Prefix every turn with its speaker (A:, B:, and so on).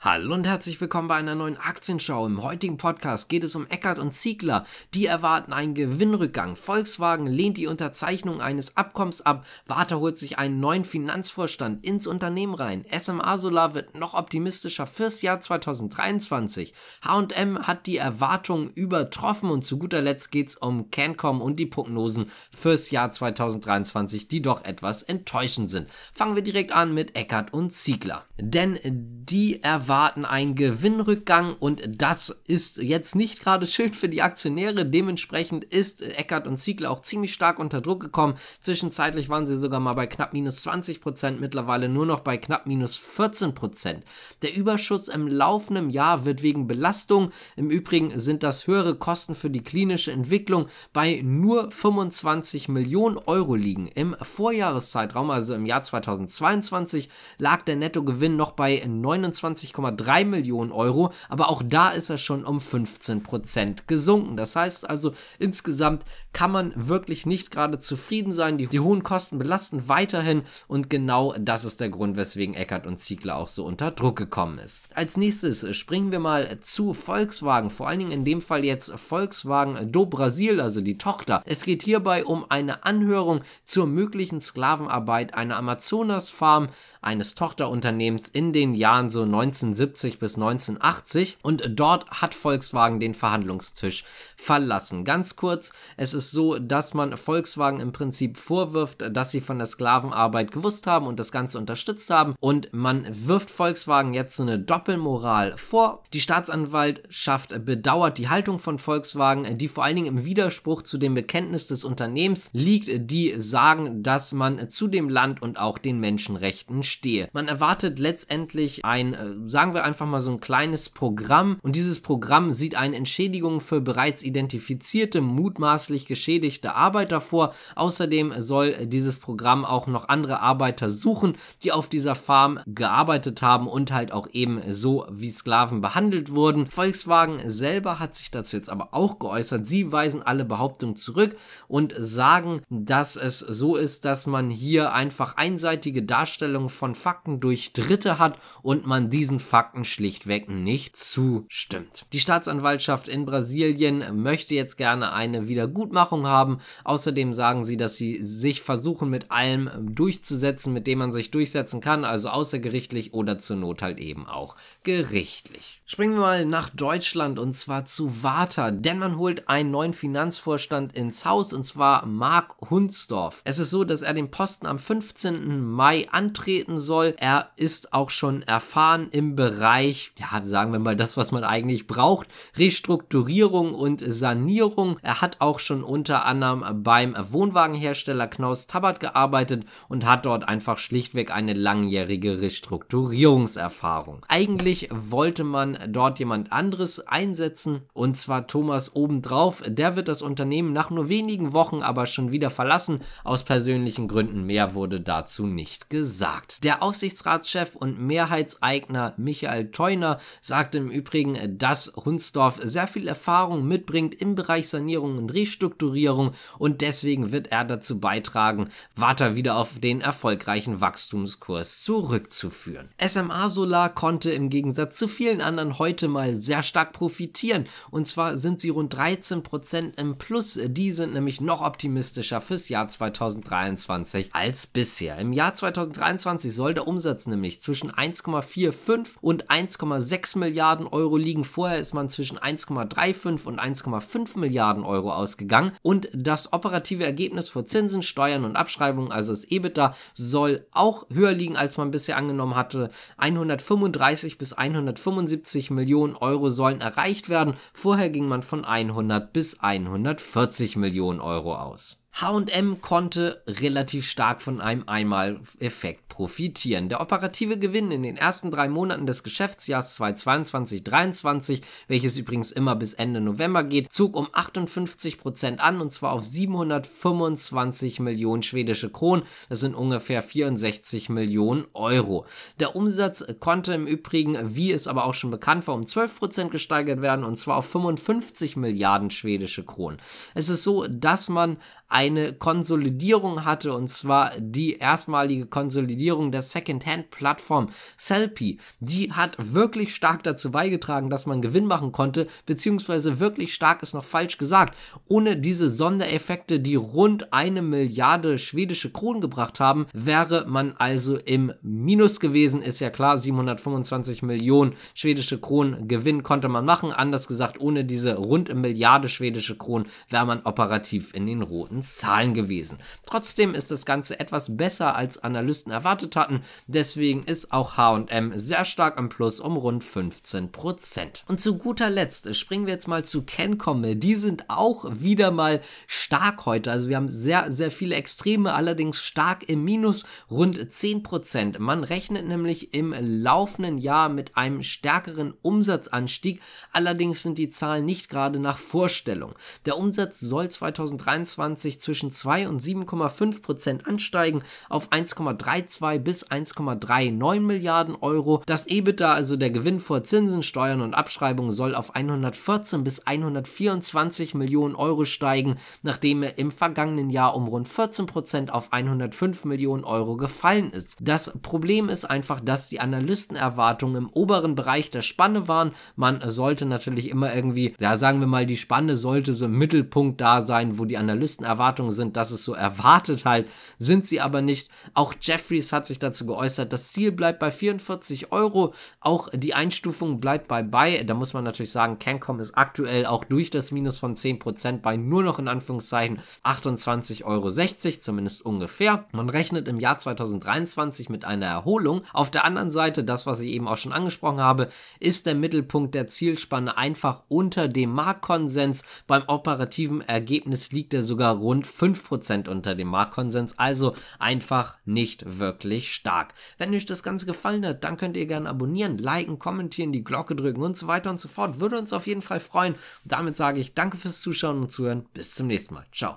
A: Hallo und herzlich willkommen bei einer neuen Aktienschau. Im heutigen Podcast geht es um Eckert und Ziegler. Die erwarten einen Gewinnrückgang. Volkswagen lehnt die Unterzeichnung eines Abkommens ab. Warta holt sich einen neuen Finanzvorstand ins Unternehmen rein. SMA Solar wird noch optimistischer fürs Jahr 2023. H&M hat die Erwartungen übertroffen und zu guter Letzt geht es um Cancom und die Prognosen fürs Jahr 2023, die doch etwas enttäuschend sind. Fangen wir direkt an mit Eckert und Ziegler. Denn die erwarten erwarten einen Gewinnrückgang und das ist jetzt nicht gerade schön für die Aktionäre. Dementsprechend ist Eckert und Ziegler auch ziemlich stark unter Druck gekommen. Zwischenzeitlich waren sie sogar mal bei knapp minus 20 Prozent, mittlerweile nur noch bei knapp minus 14 Prozent. Der Überschuss im laufenden Jahr wird wegen Belastung, im Übrigen sind das höhere Kosten für die klinische Entwicklung, bei nur 25 Millionen Euro liegen. Im Vorjahreszeitraum, also im Jahr 2022, lag der Nettogewinn noch bei 29 1,3 Millionen Euro, aber auch da ist er schon um 15 Prozent gesunken. Das heißt also, insgesamt kann man wirklich nicht gerade zufrieden sein. Die, die, hohen Kosten belasten weiterhin und genau das ist der Grund, weswegen Eckert und Ziegler auch so unter Druck gekommen ist. Als nächstes springen wir mal zu Volkswagen, vor allen Dingen in dem Fall jetzt Volkswagen do Brasil, also die Tochter. Es geht hierbei um eine Anhörung zur möglichen Sklavenarbeit einer Amazonas-Farm eines Tochterunternehmens in den Jahren so 1970 bis 1980 und dort hat Volkswagen den Verhandlungstisch verlassen. Ganz kurz, es ist so, dass man Volkswagen im Prinzip vorwirft, dass sie von der Sklavenarbeit gewusst haben und das Ganze unterstützt haben und man wirft Volkswagen jetzt so eine Doppelmoral vor. Die Staatsanwaltschaft bedauert die Haltung von Volkswagen, die vor allen Dingen im Widerspruch zu dem Bekenntnis des Unternehmens liegt, die sagen, dass man zu dem Land und auch den Menschenrechten stehe. Man erwartet letztendlich ein, äh, sagen wir einfach mal so ein kleines Programm und dieses Programm sieht eine Entschädigung für bereits identifizierte, mutmaßlich geschädigte Arbeiter vor. Außerdem soll dieses Programm auch noch andere Arbeiter suchen, die auf dieser Farm gearbeitet haben und halt auch eben so wie Sklaven behandelt wurden. Volkswagen selber hat sich dazu jetzt aber auch geäußert. Sie weisen alle Behauptungen zurück und sagen, dass es so ist, dass man hier einfach einseitige Darstellungen von Fakten durch Dritte hat und man diesen Fakten schlichtweg nicht zustimmt. Die Staatsanwaltschaft in Brasilien möchte jetzt gerne eine Wiedergutmachung haben. Außerdem sagen sie, dass sie sich versuchen mit allem durchzusetzen, mit dem man sich durchsetzen kann, also außergerichtlich oder zur Not halt eben auch gerichtlich. Springen wir mal nach Deutschland und zwar zu Warta, denn man holt einen neuen Finanzvorstand ins Haus und zwar Mark Hunsdorf. Es ist so, dass er den Posten am 15. Mai antreten soll. Er ist auch schon erfahren im Bereich, ja, sagen wir mal das, was man eigentlich braucht, Restrukturierung und Sanierung. Er hat auch schon unter anderem beim Wohnwagenhersteller Knaus Tabbert gearbeitet und hat dort einfach schlichtweg eine langjährige Restrukturierungserfahrung. Eigentlich wollte man dort jemand anderes einsetzen und zwar Thomas obendrauf. Der wird das Unternehmen nach nur wenigen Wochen aber schon wieder verlassen. Aus persönlichen Gründen mehr wurde dazu nicht gesagt. Der Aufsichtsratschef und Mehrheitseigner Michael Theuner sagte im Übrigen, dass Hunsdorf sehr viel Erfahrung mitbringt im Bereich Sanierung und Restrukturierung und deswegen wird er dazu beitragen, Warta wieder auf den erfolgreichen Wachstumskurs zurückzuführen. SMA Solar konnte im Gegensatz zu vielen anderen heute mal sehr stark profitieren. Und zwar sind sie rund 13% im Plus. Die sind nämlich noch optimistischer fürs Jahr 2023 als bisher. Im Jahr 2023 soll der Umsatz nämlich zwischen 1,45 und 1,6 Milliarden Euro liegen. Vorher ist man zwischen 1,35 und 1,5 Milliarden Euro ausgegangen. Und das operative Ergebnis vor Zinsen, Steuern und Abschreibungen, also das EBITDA, soll auch höher liegen, als man bisher angenommen hatte. 135 bis 175 150 Millionen Euro sollen erreicht werden. Vorher ging man von 100 bis 140 Millionen Euro aus. HM konnte relativ stark von einem Einmaleffekt profitieren. Der operative Gewinn in den ersten drei Monaten des Geschäftsjahrs 2022-23, welches übrigens immer bis Ende November geht, zog um 58 Prozent an und zwar auf 725 Millionen schwedische Kronen. Das sind ungefähr 64 Millionen Euro. Der Umsatz konnte im Übrigen, wie es aber auch schon bekannt war, um 12 Prozent gesteigert werden und zwar auf 55 Milliarden schwedische Kronen. Es ist so, dass man eine Konsolidierung hatte und zwar die erstmalige Konsolidierung der Second-Hand-Plattform Selfie. Die hat wirklich stark dazu beigetragen, dass man Gewinn machen konnte, beziehungsweise wirklich stark ist noch falsch gesagt. Ohne diese Sondereffekte, die rund eine Milliarde schwedische Kronen gebracht haben, wäre man also im Minus gewesen. Ist ja klar, 725 Millionen schwedische Kronen Gewinn konnte man machen. Anders gesagt, ohne diese rund eine Milliarde schwedische Kronen wäre man operativ in den roten Zahlen gewesen. Trotzdem ist das Ganze etwas besser als Analysten erwartet hatten. Deswegen ist auch H&M sehr stark im Plus um rund 15%. Und zu guter Letzt springen wir jetzt mal zu Kencom. Die sind auch wieder mal stark heute. Also wir haben sehr, sehr viele Extreme, allerdings stark im Minus, rund 10%. Man rechnet nämlich im laufenden Jahr mit einem stärkeren Umsatzanstieg. Allerdings sind die Zahlen nicht gerade nach Vorstellung. Der Umsatz soll 2023 zwischen 2 und 7,5% ansteigen auf 1,32 bis 1,39 Milliarden Euro. Das EBITDA, also der Gewinn vor Zinsen, Steuern und Abschreibungen, soll auf 114 bis 124 Millionen Euro steigen, nachdem er im vergangenen Jahr um rund 14% auf 105 Millionen Euro gefallen ist. Das Problem ist einfach, dass die Analystenerwartungen im oberen Bereich der Spanne waren. Man sollte natürlich immer irgendwie, ja, sagen wir mal, die Spanne sollte so im Mittelpunkt da sein, wo die Analystenerwartungen sind, dass es so erwartet halt, sind sie aber nicht. Auch Jeffries hat sich dazu geäußert, das Ziel bleibt bei 44 Euro, auch die Einstufung bleibt bei bei. Da muss man natürlich sagen, Cancom ist aktuell auch durch das Minus von 10% bei nur noch in Anführungszeichen 28,60 Euro, zumindest ungefähr. Man rechnet im Jahr 2023 mit einer Erholung. Auf der anderen Seite, das, was ich eben auch schon angesprochen habe, ist der Mittelpunkt der Zielspanne einfach unter dem Marktkonsens. Beim operativen Ergebnis liegt er sogar rund 5% unter dem Marktkonsens, also einfach nicht wirklich stark. Wenn euch das Ganze gefallen hat, dann könnt ihr gerne abonnieren, liken, kommentieren, die Glocke drücken und so weiter und so fort. Würde uns auf jeden Fall freuen. Und damit sage ich danke fürs Zuschauen und Zuhören. Bis zum nächsten Mal. Ciao.